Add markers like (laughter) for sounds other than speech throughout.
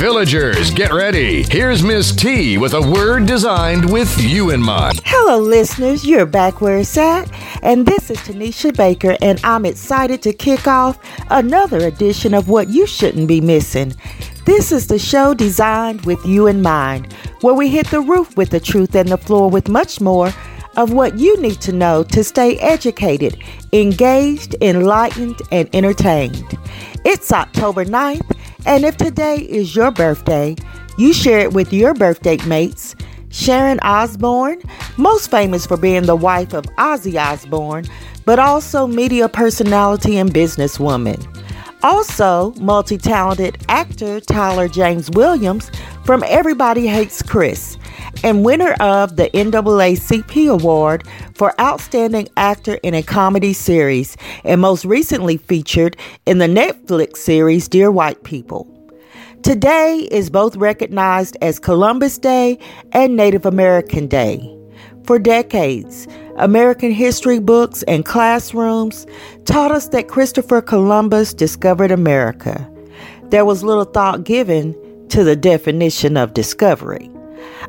Villagers, get ready. Here's Miss T with a word designed with you in mind. Hello, listeners. You're back where it's at. And this is Tanisha Baker, and I'm excited to kick off another edition of What You Shouldn't Be Missing. This is the show designed with you in mind, where we hit the roof with the truth and the floor with much more of what you need to know to stay educated, engaged, enlightened, and entertained. It's October 9th, and if today is your birthday, you share it with your birthday mates. Sharon Osbourne, most famous for being the wife of Ozzy Osbourne, but also media personality and businesswoman. Also, multi talented actor Tyler James Williams from Everybody Hates Chris, and winner of the NAACP Award for Outstanding Actor in a Comedy Series, and most recently featured in the Netflix series Dear White People. Today is both recognized as Columbus Day and Native American Day. For decades, American history books and classrooms taught us that Christopher Columbus discovered America. There was little thought given to the definition of discovery.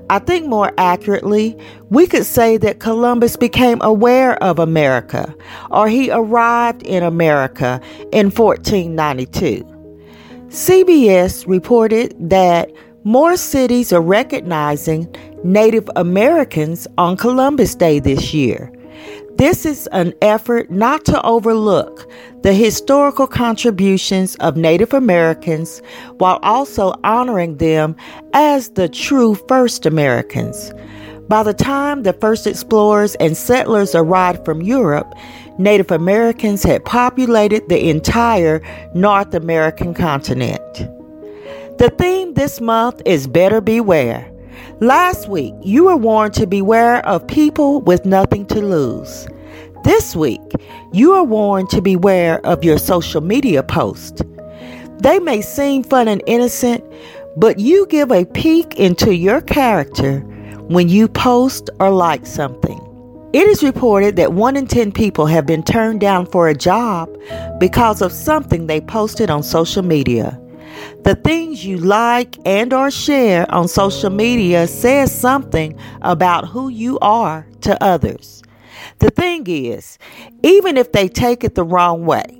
I think more accurately, we could say that Columbus became aware of America, or he arrived in America in 1492. CBS reported that more cities are recognizing Native Americans on Columbus Day this year. This is an effort not to overlook the historical contributions of Native Americans while also honoring them as the true first Americans. By the time the first explorers and settlers arrived from Europe, Native Americans had populated the entire North American continent. The theme this month is Better Beware. Last week, you were warned to beware of people with nothing to lose. This week, you are warned to beware of your social media posts. They may seem fun and innocent, but you give a peek into your character when you post or like something. It is reported that 1 in 10 people have been turned down for a job because of something they posted on social media. The things you like and or share on social media says something about who you are to others. The thing is, even if they take it the wrong way,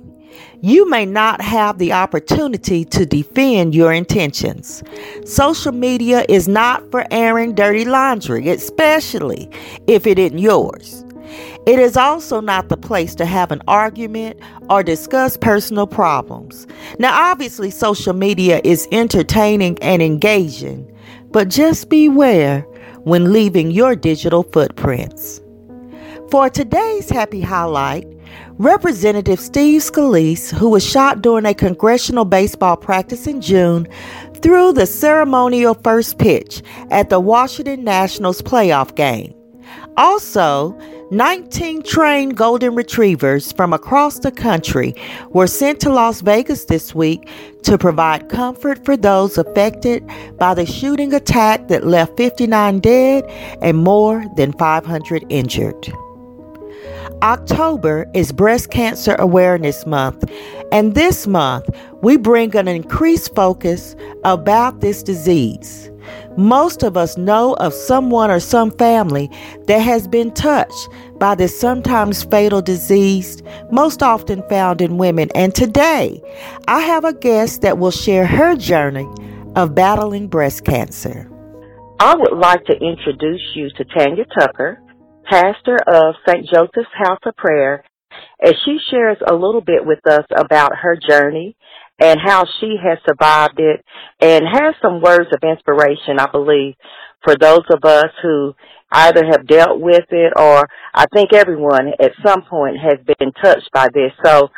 you may not have the opportunity to defend your intentions. Social media is not for airing dirty laundry, especially if it isn't yours. It is also not the place to have an argument or discuss personal problems. Now, obviously, social media is entertaining and engaging, but just beware when leaving your digital footprints. For today's happy highlight, Representative Steve Scalise, who was shot during a congressional baseball practice in June, threw the ceremonial first pitch at the Washington Nationals playoff game. Also, 19 trained golden retrievers from across the country were sent to Las Vegas this week to provide comfort for those affected by the shooting attack that left 59 dead and more than 500 injured. October is Breast Cancer Awareness Month, and this month we bring an increased focus about this disease. Most of us know of someone or some family that has been touched by this sometimes fatal disease, most often found in women. And today, I have a guest that will share her journey of battling breast cancer. I would like to introduce you to Tanya Tucker, pastor of St. Joseph's House of Prayer, as she shares a little bit with us about her journey and how she has survived it and has some words of inspiration, I believe, for those of us who either have dealt with it or I think everyone at some point has been touched by this. So,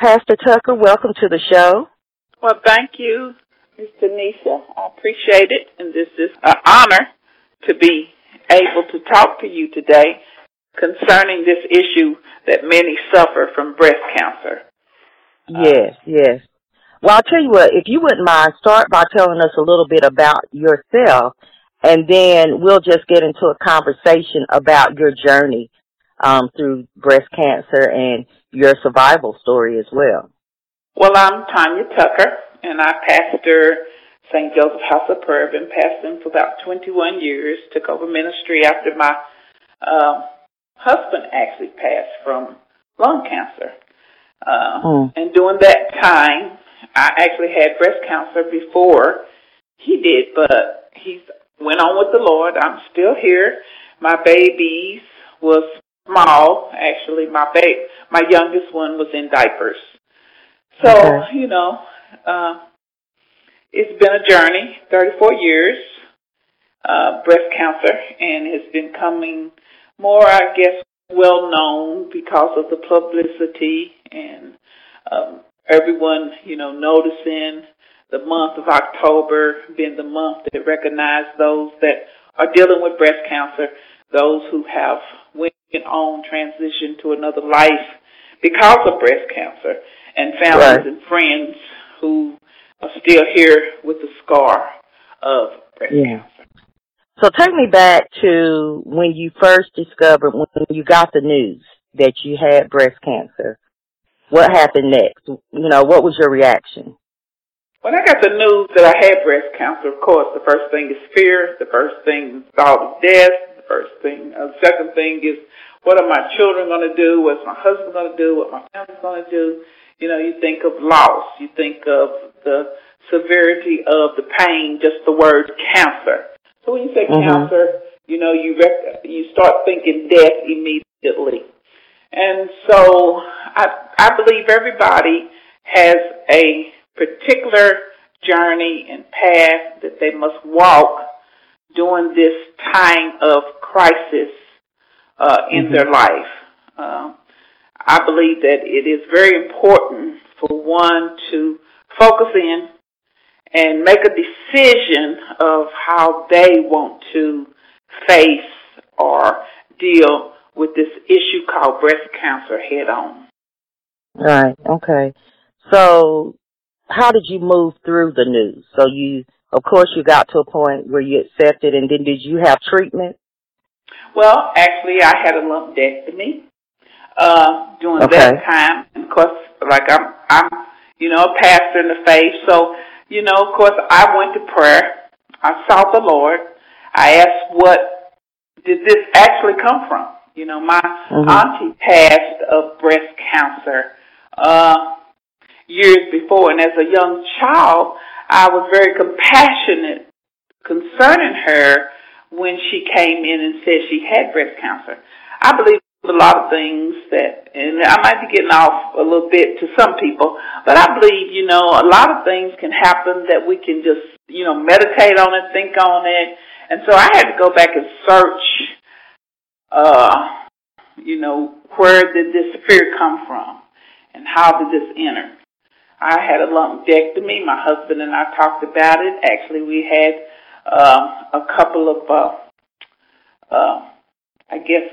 Pastor Tucker, welcome to the show. Well, thank you, Ms. Tanisha. I appreciate it, and this is an honor to be able to talk to you today concerning this issue that many suffer from breast cancer. Yes, yes. Well, I'll tell you what, if you wouldn't mind, start by telling us a little bit about yourself, and then we'll just get into a conversation about your journey um, through breast cancer and your survival story as well. Well, I'm Tanya Tucker, and I pastor St. Joseph House of Prayer. Been pastoring for about 21 years. Took over ministry after my uh, husband actually passed from lung cancer. Uh, mm. And during that time, I actually had breast cancer before he did, but he went on with the Lord. I'm still here. My babies was small. Actually, my ba- my youngest one was in diapers. So okay. you know, uh, it's been a journey. 34 years, uh, breast cancer, and it's been coming more, I guess, well known because of the publicity and um, everyone, you know, noticing the month of October being the month that recognize those that are dealing with breast cancer, those who have went on transition to another life because of breast cancer, and families right. and friends who are still here with the scar of breast yeah. cancer. So take me back to when you first discovered, when you got the news that you had breast cancer. What happened next? You know, what was your reaction? When I got the news that I had breast cancer, of course, the first thing is fear. The first thing is thought of death. The first thing, uh, the second thing is, what are my children going to do? What's my husband going to do? What my family's going to do? You know, you think of loss. You think of the severity of the pain, just the word cancer. So when you say mm-hmm. cancer, you know, you rec- you start thinking death immediately. And so I, I believe everybody has a particular journey and path that they must walk during this time of crisis uh, in mm-hmm. their life. Um, I believe that it is very important for one to focus in and make a decision of how they want to face or deal with this issue called breast cancer head on. Right, okay. So how did you move through the news? So you, of course, you got to a point where you accepted and then did you have treatment? Well, actually, I had a lumpectomy uh, during okay. that time. And of course, like I'm, I'm, you know, a pastor in the faith, so you know, of course, I went to prayer. I sought the Lord. I asked, what did this actually come from? You know, my mm-hmm. auntie passed of breast cancer uh, years before, and as a young child, I was very compassionate concerning her when she came in and said she had breast cancer. I believe a lot of things that, and I might be getting off a little bit to some people, but I believe, you know, a lot of things can happen that we can just, you know, meditate on it, think on it. And so I had to go back and search, uh, you know, where did this fear come from and how did this enter? I had a lumpectomy. My husband and I talked about it. Actually, we had uh, a couple of, uh, uh, I guess,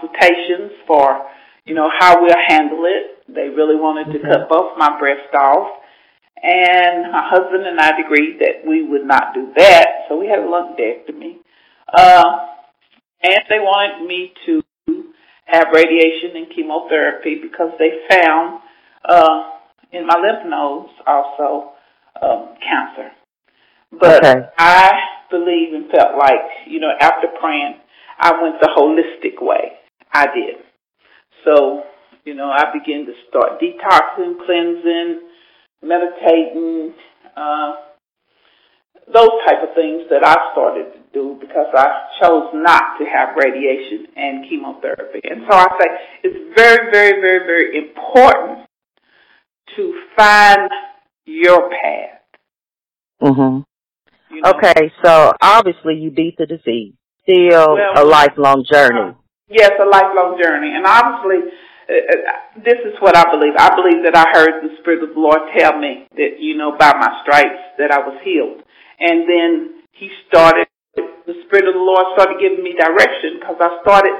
consultations for, you know, how we'll handle it. They really wanted to cut both my breasts off. And my husband and I agreed that we would not do that, so we had a lumpectomy. Uh, and they wanted me to have radiation and chemotherapy because they found uh, in my lymph nodes also um, cancer. But okay. I believe and felt like, you know, after praying, I went the holistic way. I did. So, you know, I began to start detoxing, cleansing, meditating, uh, those type of things that I started to do because I chose not to have radiation and chemotherapy. And so I say it's very, very, very, very important to find your path. Mhm. You know? Okay, so obviously you beat the disease. Still well, a lifelong journey. Yes, a lifelong journey. And obviously, uh, uh, this is what I believe. I believe that I heard the Spirit of the Lord tell me that, you know, by my stripes that I was healed. And then He started, the Spirit of the Lord started giving me direction because I started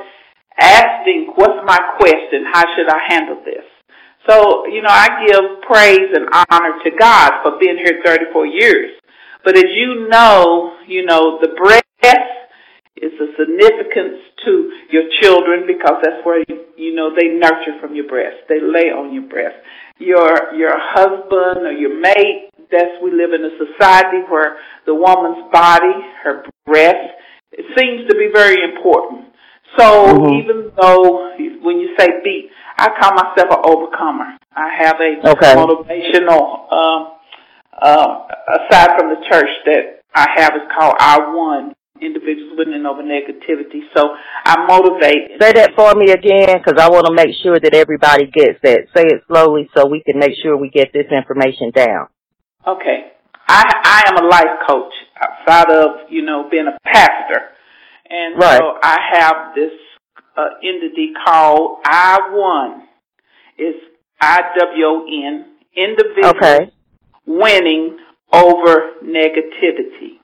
asking, what's my quest and how should I handle this? So, you know, I give praise and honor to God for being here 34 years. But as you know, you know, the breath it's a significance to your children because that's where you know they nurture from your breast. They lay on your breast. Your your husband or your mate, that's we live in a society where the woman's body, her breast, it seems to be very important. So mm-hmm. even though when you say beat, I call myself an overcomer. I have a okay. motivational, um, uh, aside from the church that I have is called I One individuals winning over negativity. So I motivate. Say that for me again, because I want to make sure that everybody gets that. Say it slowly so we can make sure we get this information down. Okay. I I am a life coach outside of you know being a pastor, and right. so I have this uh, entity called I One. It's I W O N individual okay. winning over negativity.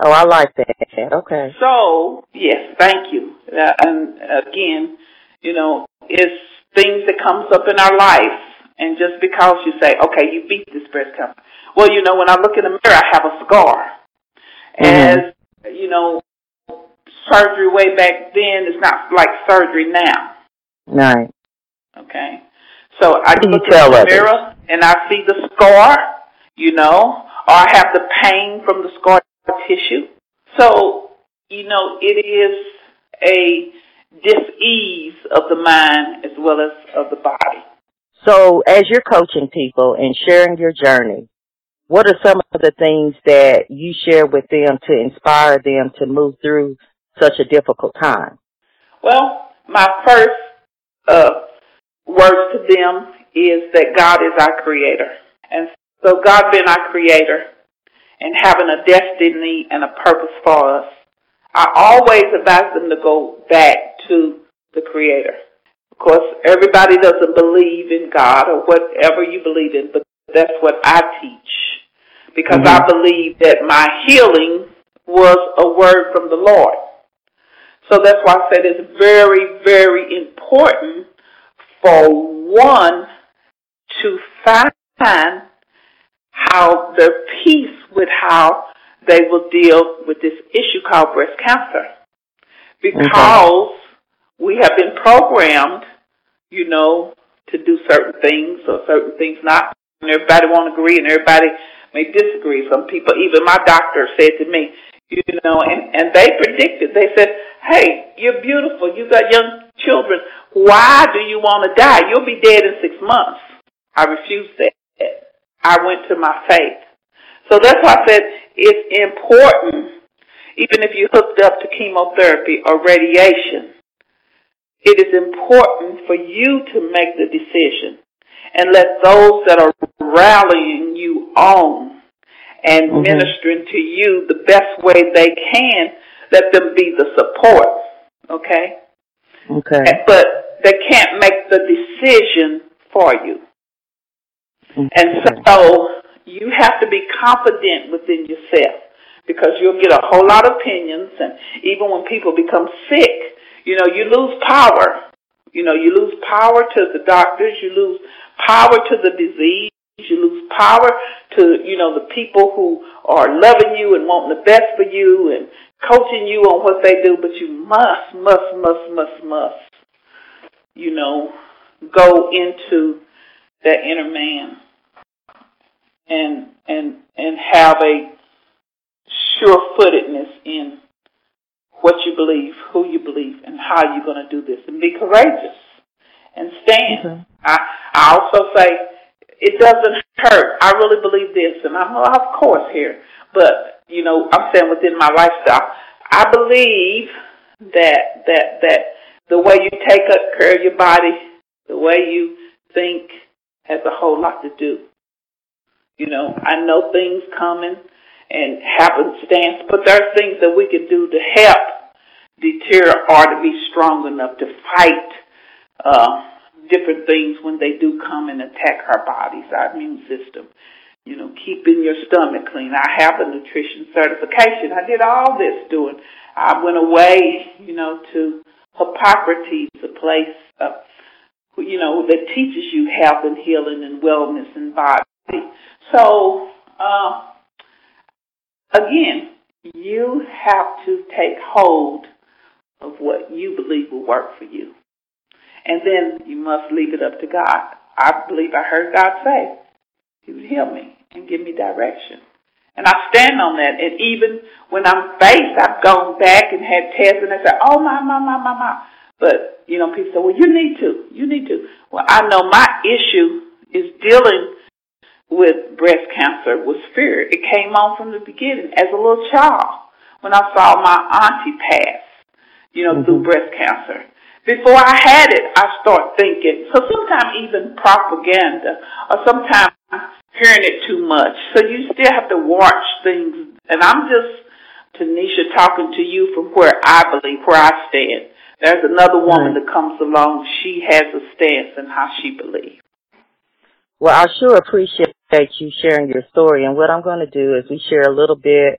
Oh, I like that. Okay. So, yes, thank you. Uh, and again, you know, it's things that comes up in our life, and just because you say, okay, you beat this breast cancer. Well, you know, when I look in the mirror, I have a scar. Mm-hmm. As, you know, surgery way back then is not like surgery now. Right. Okay. So I look in the mirror and I see the scar, you know, or I have the pain from the scar tissue. So, you know, it is a dis-ease of the mind as well as of the body. So, as you're coaching people and sharing your journey, what are some of the things that you share with them to inspire them to move through such a difficult time? Well, my first uh, words to them is that God is our creator. And so God being our creator, and having a destiny and a purpose for us, I always advise them to go back to the Creator. Of course, everybody doesn't believe in God or whatever you believe in, but that's what I teach. Because mm-hmm. I believe that my healing was a word from the Lord. So that's why I said it's very, very important for one to find how their peace with how they will deal with this issue called breast cancer. Because we have been programmed, you know, to do certain things or certain things not. And everybody won't agree and everybody may disagree. Some people, even my doctor said to me, you know, and, and they predicted, they said, hey, you're beautiful, you got young children, why do you want to die? You'll be dead in six months. I refused that. I went to my faith. So that's why I said it's important, even if you hooked up to chemotherapy or radiation, it is important for you to make the decision and let those that are rallying you on and mm-hmm. ministering to you the best way they can, let them be the support. Okay? Okay. But they can't make the decision for you. And so you have to be confident within yourself because you'll get a whole lot of opinions and even when people become sick, you know, you lose power. You know, you lose power to the doctors, you lose power to the disease, you lose power to, you know, the people who are loving you and wanting the best for you and coaching you on what they do, but you must, must, must, must, must, you know, go into that inner man and and and have a sure-footedness in what you believe, who you believe, and how you're going to do this, and be courageous and stand. Mm-hmm. I I also say it doesn't hurt. I really believe this, and I'm of course here, but you know I'm saying within my lifestyle, I believe that that that the way you take care of your body, the way you think, has a whole lot to do you know, I know things coming and happenstance, but there are things that we can do to help deter or to be strong enough to fight uh, different things when they do come and attack our bodies, our immune system. You know, keeping your stomach clean. I have a nutrition certification. I did all this doing. I went away, you know, to Hippocrates, a place, uh, you know, that teaches you health and healing and wellness and body. So, uh, again, you have to take hold of what you believe will work for you. And then you must leave it up to God. I believe I heard God say He would heal me. and give me direction. And I stand on that. And even when I'm faced, I've gone back and had tests and I said, oh my, my, my, my, my. But, you know, people say, well, you need to. You need to. Well, I know my issue is dealing with breast cancer was fear. It came on from the beginning as a little child when I saw my auntie pass, you know, mm-hmm. through breast cancer. Before I had it, I start thinking. So sometimes even propaganda or sometimes hearing it too much. So you still have to watch things. And I'm just, Tanisha, talking to you from where I believe, where I stand. There's another woman right. that comes along. She has a stance in how she believes. Well, I sure appreciate you sharing your story. And what I'm going to do is we share a little bit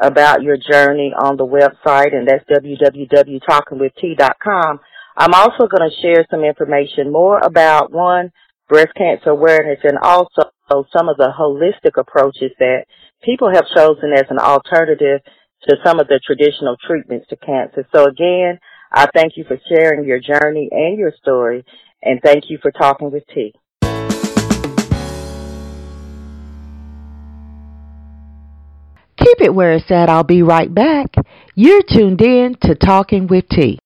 about your journey on the website, and that's www.talkingwitht.com. I'm also going to share some information more about one, breast cancer awareness, and also some of the holistic approaches that people have chosen as an alternative to some of the traditional treatments to cancer. So again, I thank you for sharing your journey and your story, and thank you for talking with T. Keep it where it's at. I'll be right back. You're tuned in to Talking with T.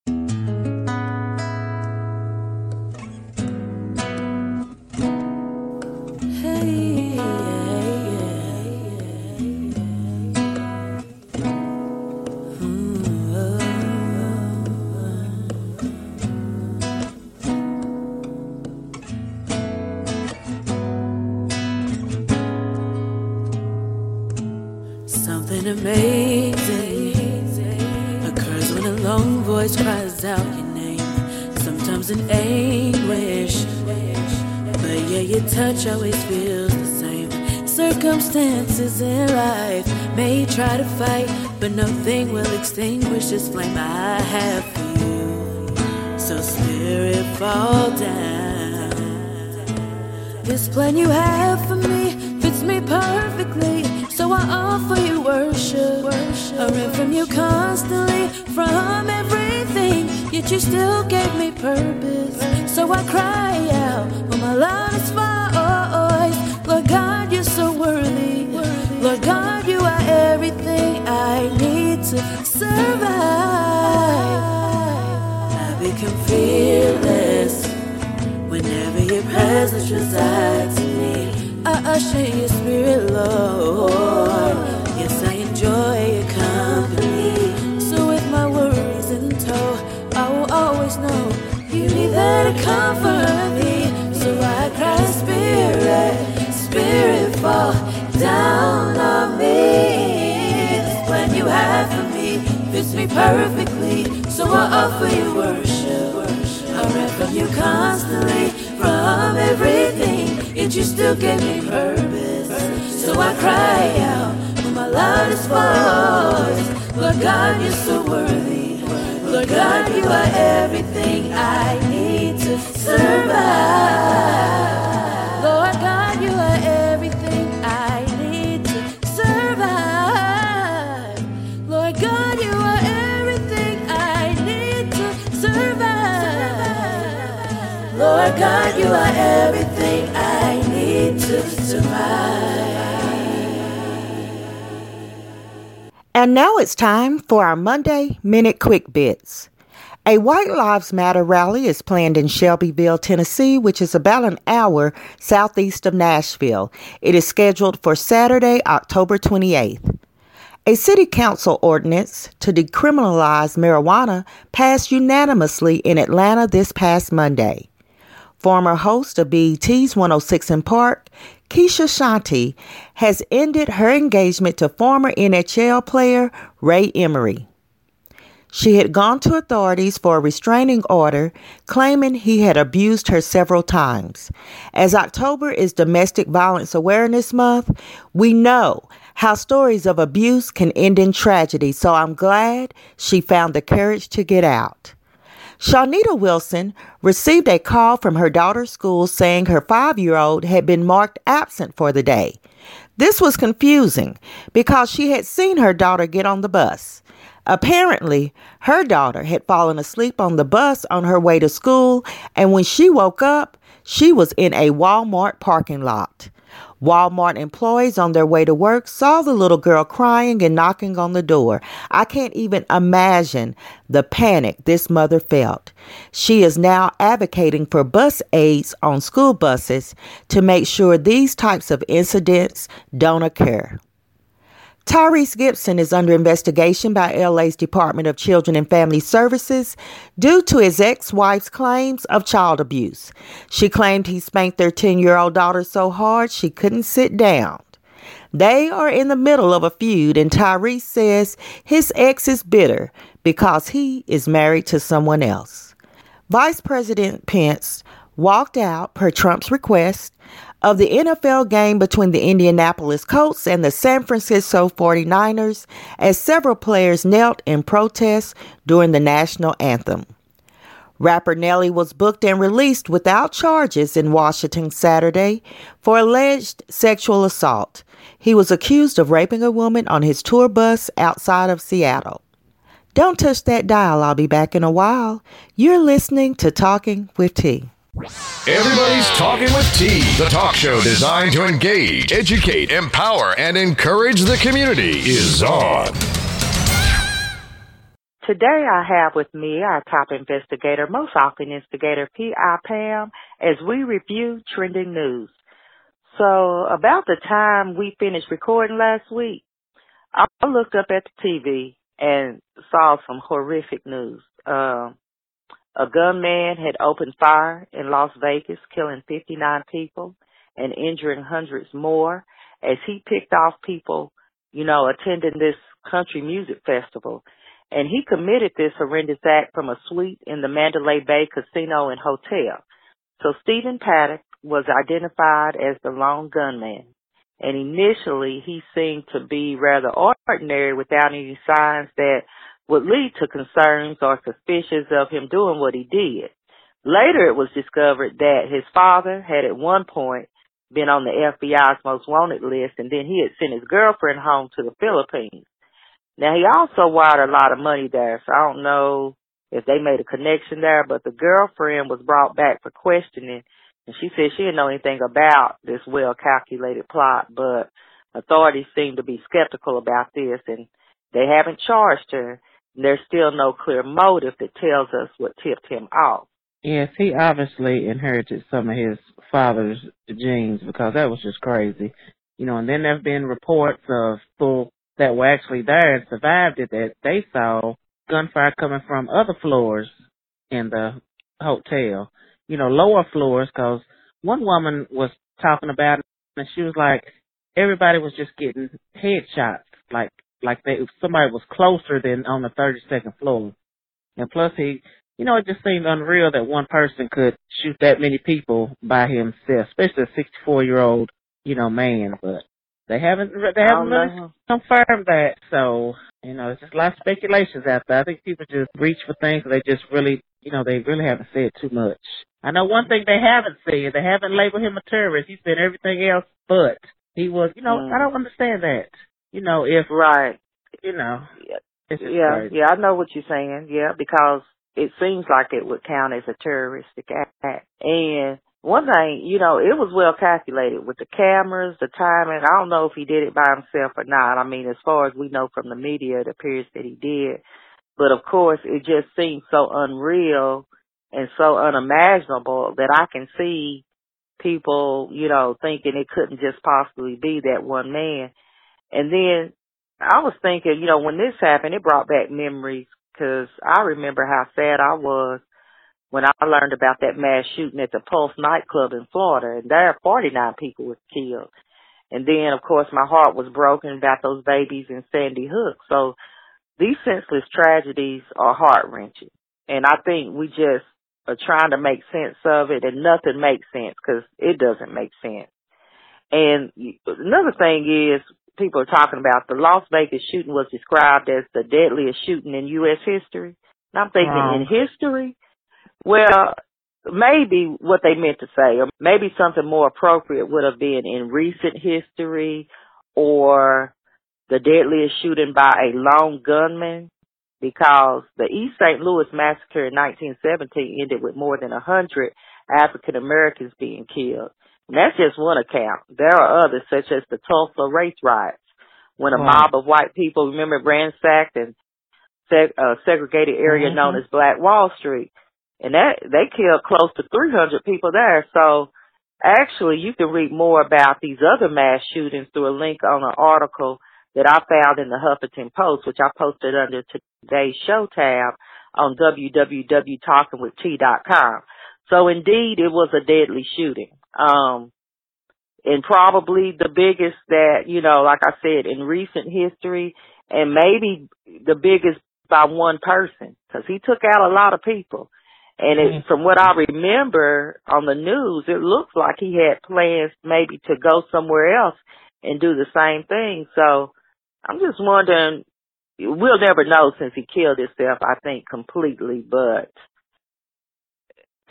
this I for you. So, Spirit, fall down. This plan you have for me fits me perfectly, so I offer you worship. I ran from you constantly, from everything, yet you still gave me purpose. So I cry out when my loudest voice, Lord God, you're so worthy. Lord God, resides in me. I usher your spirit, Lord. Yes, I enjoy your company. So with my worries in tow, I will always know you be there to comfort me. So I cry, Spirit, Spirit, fall down on me. This plan you have for me fits me perfectly. So I offer you worship. I from you constantly, from everything, yet you still gave me purpose. So I cry out with my loudest voice, Lord God, you're so worthy. Lord God, you are everything I need to survive. God, you are everything I need to survive. And now it's time for our Monday Minute Quick Bits. A White Lives Matter rally is planned in Shelbyville, Tennessee, which is about an hour southeast of Nashville. It is scheduled for Saturday, October 28th. A city council ordinance to decriminalize marijuana passed unanimously in Atlanta this past Monday. Former host of BET's 106 & Park, Keshia Chanté has ended her engagement to former NHL player Ray Emery. She had gone to authorities for a restraining order, claiming he had abused her several times. As October is Domestic Violence Awareness Month, we know how stories of abuse can end in tragedy, so I'm glad she found the courage to get out. Shawnita Wilson received a call from her daughter's school saying her five year old had been marked absent for the day. This was confusing because she had seen her daughter get on the bus. Apparently, her daughter had fallen asleep on the bus on her way to school, and when she woke up, she was in a Walmart parking lot. Walmart employees on their way to work saw the little girl crying and knocking on the door. I can't even imagine the panic this mother felt. She is now advocating for bus aides on school buses to make sure these types of incidents don't occur. Tyrese Gibson is under investigation by LA's Department of Children and Family Services due to his ex wife's claims of child abuse. She claimed he spanked their 10 year old daughter so hard she couldn't sit down. They are in the middle of a feud, and Tyrese says his ex is bitter because he is married to someone else. Vice President Pence walked out per Trump's request of the NFL game between the Indianapolis Colts and the San Francisco 49ers as several players knelt in protest during the national anthem. Rapper Nelly was booked and released without charges in Washington Saturday for alleged sexual assault. He was accused of raping a woman on his tour bus outside of Seattle. Don't touch that dial, I'll be back in a while. You're listening to Talking with T. Everybody's Talking with T, the talk show designed to engage, educate, empower, and encourage the community, is on. Today I have with me our top investigator, most often instigator P.I. Pam, as we review trending news. So about the time we finished recording last week, I looked up at the TV and saw some horrific news. Um, a gunman had opened fire in Las Vegas, killing 59 people and injuring hundreds more as he picked off people, you know, attending this country music festival. And he committed this horrendous act from a suite in the Mandalay Bay Casino and Hotel. So Stephen Paddock was identified as the lone gunman. And initially he seemed to be rather ordinary without any signs that would lead to concerns or suspicions of him doing what he did. Later it was discovered that his father had at one point been on the FBI's most wanted list and then he had sent his girlfriend home to the Philippines. Now he also wired a lot of money there, so I don't know if they made a connection there, but the girlfriend was brought back for questioning and she said she didn't know anything about this well calculated plot, but authorities seem to be skeptical about this and they haven't charged her there's still no clear motive that tells us what tipped him off. Yes, he obviously inherited some of his father's genes because that was just crazy. You know, and then there've been reports of people that were actually there and survived it that they saw gunfire coming from other floors in the hotel. You know, lower floors because one woman was talking about it and she was like, everybody was just getting headshots, like like they somebody was closer than on the 32nd floor. And plus he, you know, it just seemed unreal that one person could shoot that many people by himself, especially a 64 year old, you know, man. But they haven't, they haven't really confirmed that. So, you know, it's just a lot of speculations out there. I think people just reach for things they just really, you know, they really haven't said too much. I know one thing they haven't said, they haven't labeled him a terrorist. He said everything else but he was, you know, mm. I don't understand that you know, if right, you know, yeah, yeah, crazy. yeah, I know what you're saying. Yeah, because it seems like it would count as a terroristic act. And one thing, you know, it was well calculated with the cameras, the timing. I don't know if he did it by himself or not. I mean, as far as we know from the media, it appears that he did. But of course, it just seems so unreal and so unimaginable that I can see people, you know, thinking it couldn't just possibly be that one man. And then I was thinking, you know, when this happened, it brought back memories because I remember how sad I was when I learned about that mass shooting at the Pulse nightclub in Florida, and there 49 people were killed. And then, of course, my heart was broken about those babies in Sandy Hook. So these senseless tragedies are heart wrenching, and I think we just are trying to make sense of it, and nothing makes sense because it doesn't make sense. And another thing is, people are talking about. The Las Vegas shooting was described as the deadliest shooting in U.S. history. And I'm thinking wow. in history, well, maybe what they meant to say, or maybe something more appropriate would have been in recent history or the deadliest shooting by a lone gunman because the East St. Louis massacre in 1917 ended with more than a hundred African Americans being killed. That's just one account. There are others, such as the Tulsa race riots, when a Right. mob of white people, remember, ransacked and seg- uh, segregated area Mhm. known as Black Wall Street. And that, they killed close to 300 people there. So actually you can read more about these other mass shootings through a link on an article that I found in the Huffington Post, which I posted under today's show tab on www.talkingwitht.com. So indeed it was a deadly shooting. Um, and probably the biggest that, you know, like I said, in recent history and maybe the biggest by one person because he took out a lot of people. And it, from what I remember on the news, it looks like he had plans maybe to go somewhere else and do the same thing. So I'm just wondering, we'll never know since he killed himself, I think, completely, but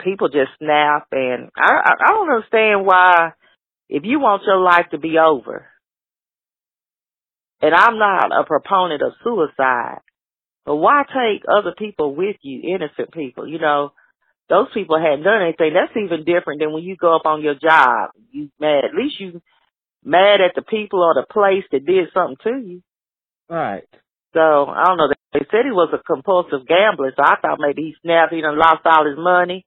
people just snap and I, I, I don't understand why if you want your life to be over, and I'm not a proponent of suicide, but why take other people with you, innocent people? You know, those people hadn't done anything. That's even different than when you go up on your job. You mad, at least you mad at the people or the place that did something to you. Right. So I don't know. They said he was a compulsive gambler, so I thought maybe he snapped, he done lost all his money,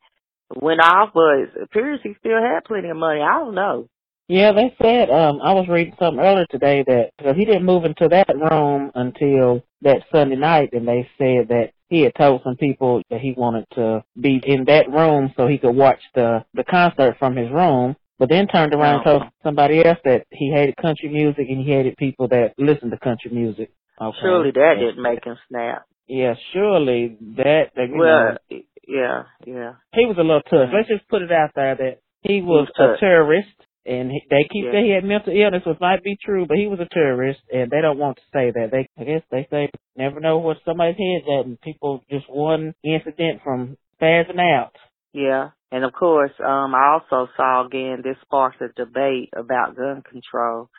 went off, but it appears he still had plenty of money. I don't know. Yeah, they said um I was reading something earlier today that because he didn't move into that room until that Sunday night, and they said that he had told some people that he wanted to be in that room so he could watch the the concert from his room. But then turned around and told somebody else that he hated country music and he hated people that listened to country music. Okay. Surely that didn't make him snap. Yeah, surely that. that Well, know, yeah, yeah. he was a little tough. Let's just put it out there that he was was a terrorist, and he, they keep Yeah. saying he had mental illness, which might be true, but he was a terrorist, and they don't want to say that. They, I guess, they say never know what somebody's head's at, and people just one incident from spazzing out. Yeah. And of course, um, I also saw again this sparks a debate about gun control.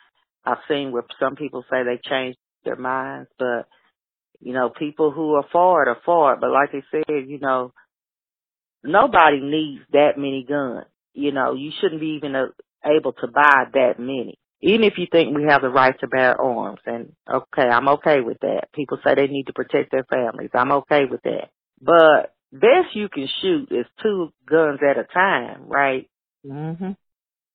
I've seen where some people say they changed their minds, but you know, people who are for it are for it. But like they said, you know, nobody needs that many guns. You know, you shouldn't be even uh, able to buy that many. Even if you think we have the right to bear arms, and okay, I'm okay with that. People say they need to protect their families. I'm okay with that. But best you can shoot is two guns at a time, right? hmm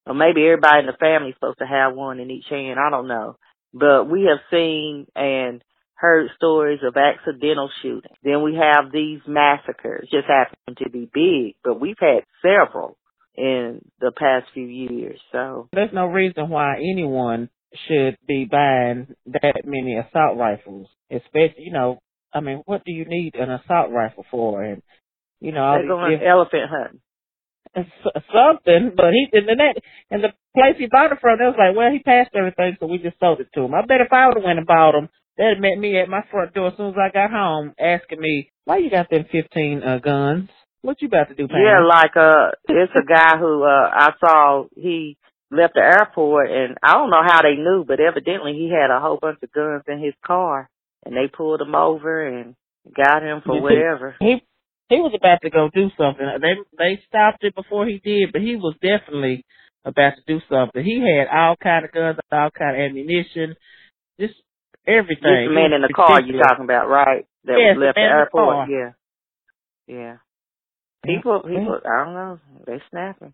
Or maybe everybody in the family's supposed to have one in each hand. I don't know. But we have seen and heard stories of accidental shootings. Then we have these massacres. Just happen to be big, but we've had several in the past few years. So There's no reason why anyone should be buying that many assault rifles, especially, you know, I mean, what do you need an assault rifle for? And, you know, they're going different- elephant hunting. (laughs) something, but he and that and the place he bought it from, they was like, well, he passed everything, so we just sold it to him. I bet if I would have went and bought them, they'd met me at my front door as soon as I got home, asking me, why you got them fifteen uh, guns? What you about to do, Pam? Yeah, like uh, it's a guy who uh I saw he left the airport, and I don't know how they knew, but evidently he had a whole bunch of guns in his car, and they pulled him over and got him for whatever. he he was about to go do something. They they stopped it before he did, but he was definitely about to do something. He had all kind of guns, all kind of ammunition, just everything. This man in the car you talking about, right? That Yes, was left the the man the airport. Yeah, yeah. People, people, I don't know. They snapping.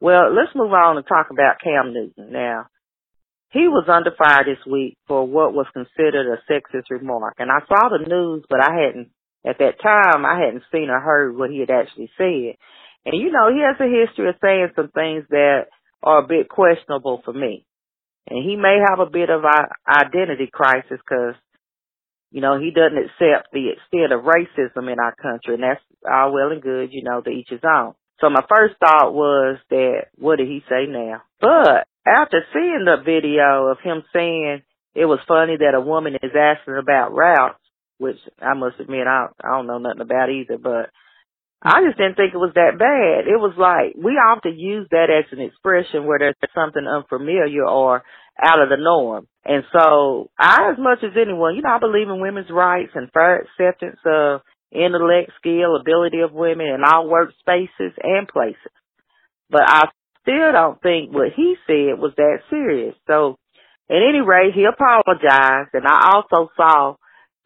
Well, let's move on and talk about Cam Newton now. He was under fire this week for what was considered a sexist remark, and I saw the news, but I hadn't at that time. I hadn't seen or heard what he had actually said. And you know, he has a history of saying some things that are a bit questionable for me. And he may have a bit of a identity crisis because you know, he doesn't accept the extent of racism in our country, and that's all well and good, you know, to each his own. So my first thought was that, what did he say now? But after seeing the video of him saying it was funny that a woman is asking about routes, which I must admit I, I don't know nothing about either, but I just didn't think it was that bad. It was like, we often use that as an expression where there's something unfamiliar or out of the norm. And so I, as much as anyone, you know, I believe in women's rights and fair acceptance of intellect, skill, ability of women in all workspaces and places. But I still don't think what he said was that serious. So at any rate, he apologized and I also saw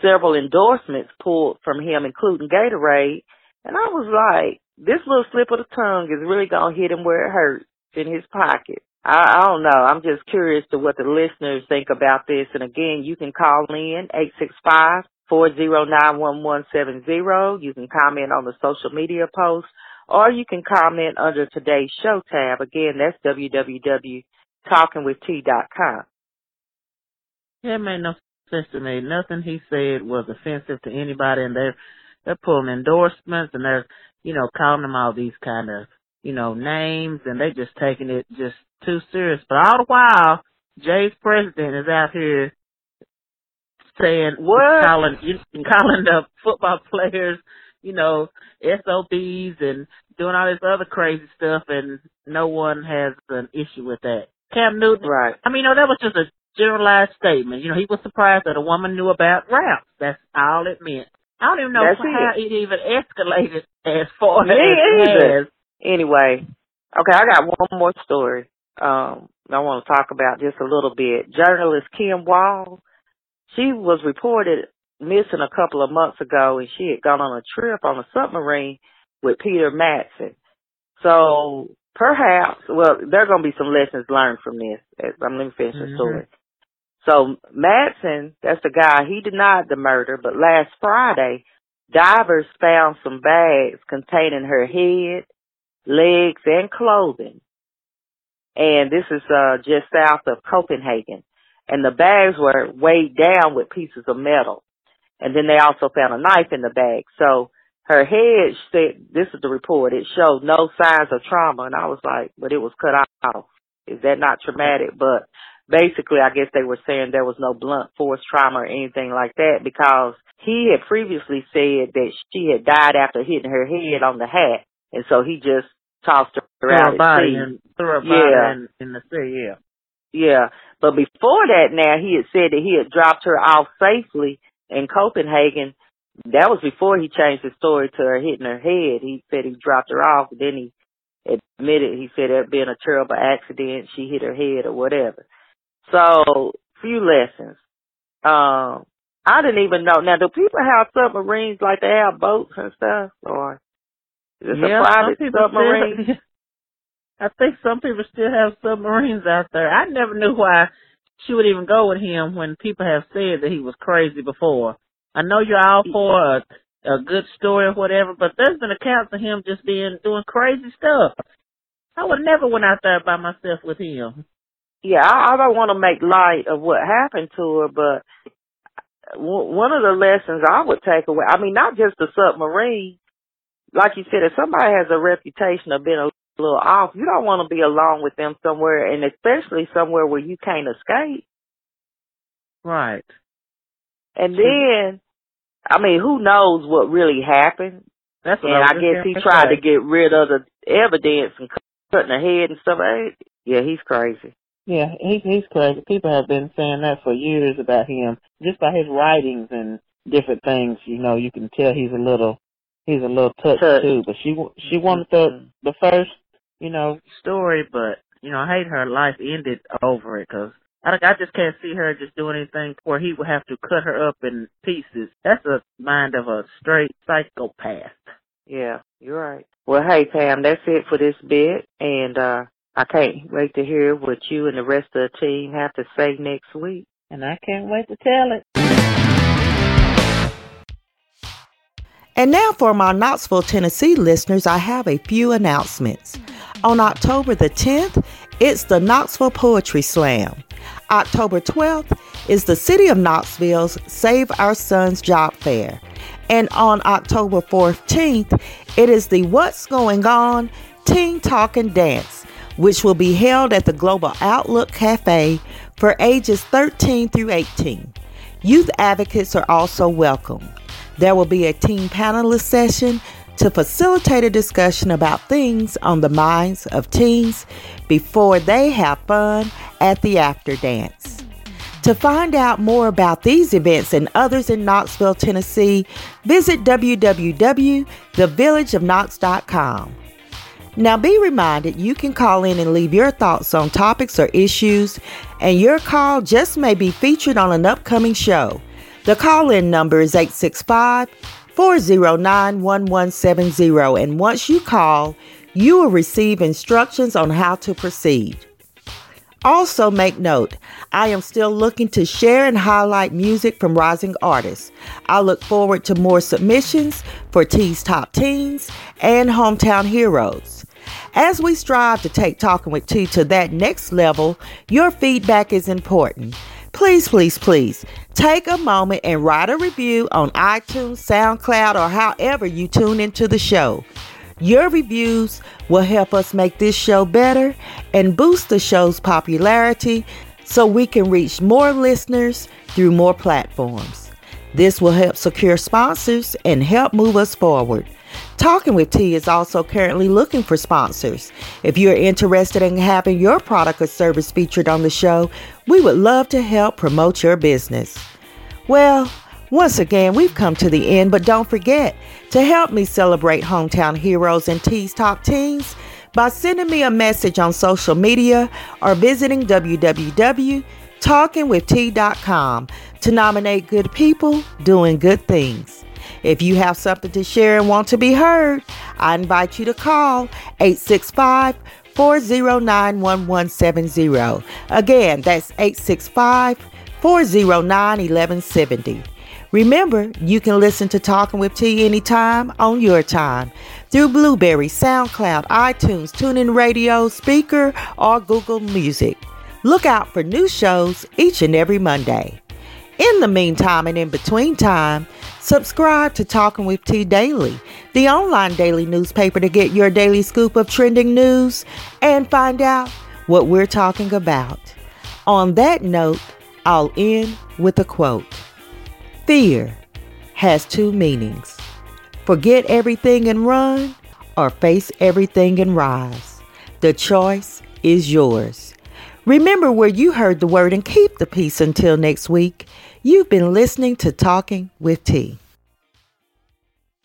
several endorsements pulled from him, including Gatorade. And I was like, this little slip of the tongue is really going to hit him where it hurts in his pocket. I, I don't know. I'm just curious to what the listeners think about this. And again, you can call in eight six five four zero nine one one seven zero. You can comment on the social media post or you can comment under today's show tab. Again, that's www.talkingwitht.com. It made no sense to me. Nothing he said was offensive to anybody, and they're they're pulling endorsements and they're you know calling them all these kind of you know names, and they're just taking it just too serious. But all the while, Jay's president is out here saying what calling (laughs) calling the football players you know, SOBs and doing all this other crazy stuff and no one has an issue with that. Cam Newton, right. I mean, know, that was just a generalized statement. You know, he was surprised that a woman knew about raps. That's all it meant. I don't even know That's how it. it. even escalated as far Me as it either. has. Anyway, okay, I got one more story. Um, I want to talk about just a little bit. Journalist Kim Wall, she was reported missing a couple of months ago, and she had gone on a trip on a submarine with Peter Madsen. So perhaps, well, there are going to be some lessons learned from this. I'm let me finish the Mhm. story. So Madsen, that's the guy. He denied the murder, but last Friday, divers found some bags containing her head, legs, and clothing. And this is uh just south of Copenhagen. And the bags were weighed down with pieces of metal. And then they also found a knife in the bag. So her head said, this is the report, it showed no signs of trauma. And I was like, but it was cut off. Is that not traumatic? But basically, I guess they were saying there was no blunt force trauma or anything like that because he had previously said that she had died after hitting her head on the hat. And so he just tossed her Threw out her body in, threw her Yeah. body in, in the sea, yeah. Yeah. But before that now, he had said that he had dropped her off safely in Copenhagen. That was before he changed his story to her hitting her head. He said he dropped her off, then he admitted he said it had been a terrible accident, she hit her head or whatever. So, few lessons. Um, I didn't even know. Now, do people have submarines like they have boats and stuff? Or is this yeah, a private submarine? Still, I think some people still have submarines out there. I never knew why she would even go with him when people have said that he was crazy before. I know you're all for a, a good story or whatever, but there's been accounts of him just being doing crazy stuff. I would never went out there by myself with him. Yeah, I, I don't want to make light of what happened to her, but w- one of the lessons I would take away, I mean, not just the submarine, like you said, if somebody has a reputation of being a little off, you don't want to be alone with them somewhere, and especially somewhere where you can't escape. Right. And then, I mean, who knows what really happened? That's what And I, I guess he tried to get rid of the evidence and cut- cutting her head and stuff. Yeah, he's crazy. Yeah, he's he's crazy. People have been saying that for years about him, just by his writings and different things. You know, you can tell he's a little he's a little touched Touched. too. But she wa- she wanted the the first you know story, but you know, I hate her life ended over it because I I just can't see her just doing anything where he would have to cut her up in pieces. That's a mind of a straight psychopath. Yeah, you're right. Well, hey Pam, that's it for this bit, and uh I can't wait to hear what you and the rest of the team have to say next week. And I can't wait to tell it. And now for my Knoxville, Tennessee listeners, I have a few announcements. On October the 10th, it's the Knoxville Poetry Slam. October 12th is the City of Knoxville's Save Our Sons Job Fair. And on October 14th, it is the What's Going On Teen Talk and Dance, which will be held at the Global Outlook Cafe for ages 13 through 18. Youth advocates are also welcome. There will be a teen panelist session to facilitate a discussion about things on the minds of teens before they have fun at the after dance. To find out more about these events and others in Knoxville, Tennessee, visit www.thevillageofknox.com. Now be reminded you can call in and leave your thoughts on topics or issues, and your call just may be featured on an upcoming show. The call in number is 865 409 1170, and once you call, you will receive instructions on how to proceed. Also, make note, I am still looking to share and highlight music from rising artists. I look forward to more submissions for T's Top Teens and Hometown Heroes. As we strive to take Talking with T to that next level, your feedback is important. Please, please, please take a moment and write a review on iTunes, SoundCloud, or however you tune into the show. Your reviews will help us make this show better and boost the show's popularity so we can reach more listeners through more platforms. This will help secure sponsors and help move us forward. Talking with T is also currently looking for sponsors. If you're interested in having your product or service featured on the show, we would love to help promote your business. Well, once again, we've come to the end, but don't forget to help me celebrate hometown heroes and T's Top Teens by sending me a message on social media or visiting www.talkingwitht.com to nominate good people doing good things. If you have something to share and want to be heard, I invite you to call 865 409 1170. Again, that's 865 409 1170. Remember, you can listen to Talking with T anytime on your time through Blubrry, SoundCloud, iTunes, TuneIn Radio, Spreaker, or Google Music. Look out for new shows each and every Monday. In the meantime and in between time, subscribe to Talking with T Daily, the online daily newspaper to get your daily scoop of trending news and find out what we're talking about. On that note, I'll end with a quote. Fear has two meanings forget everything and run, or face everything and rise. The choice is yours. Remember where you heard the word and keep the peace until next week. You've been listening to Talking with T.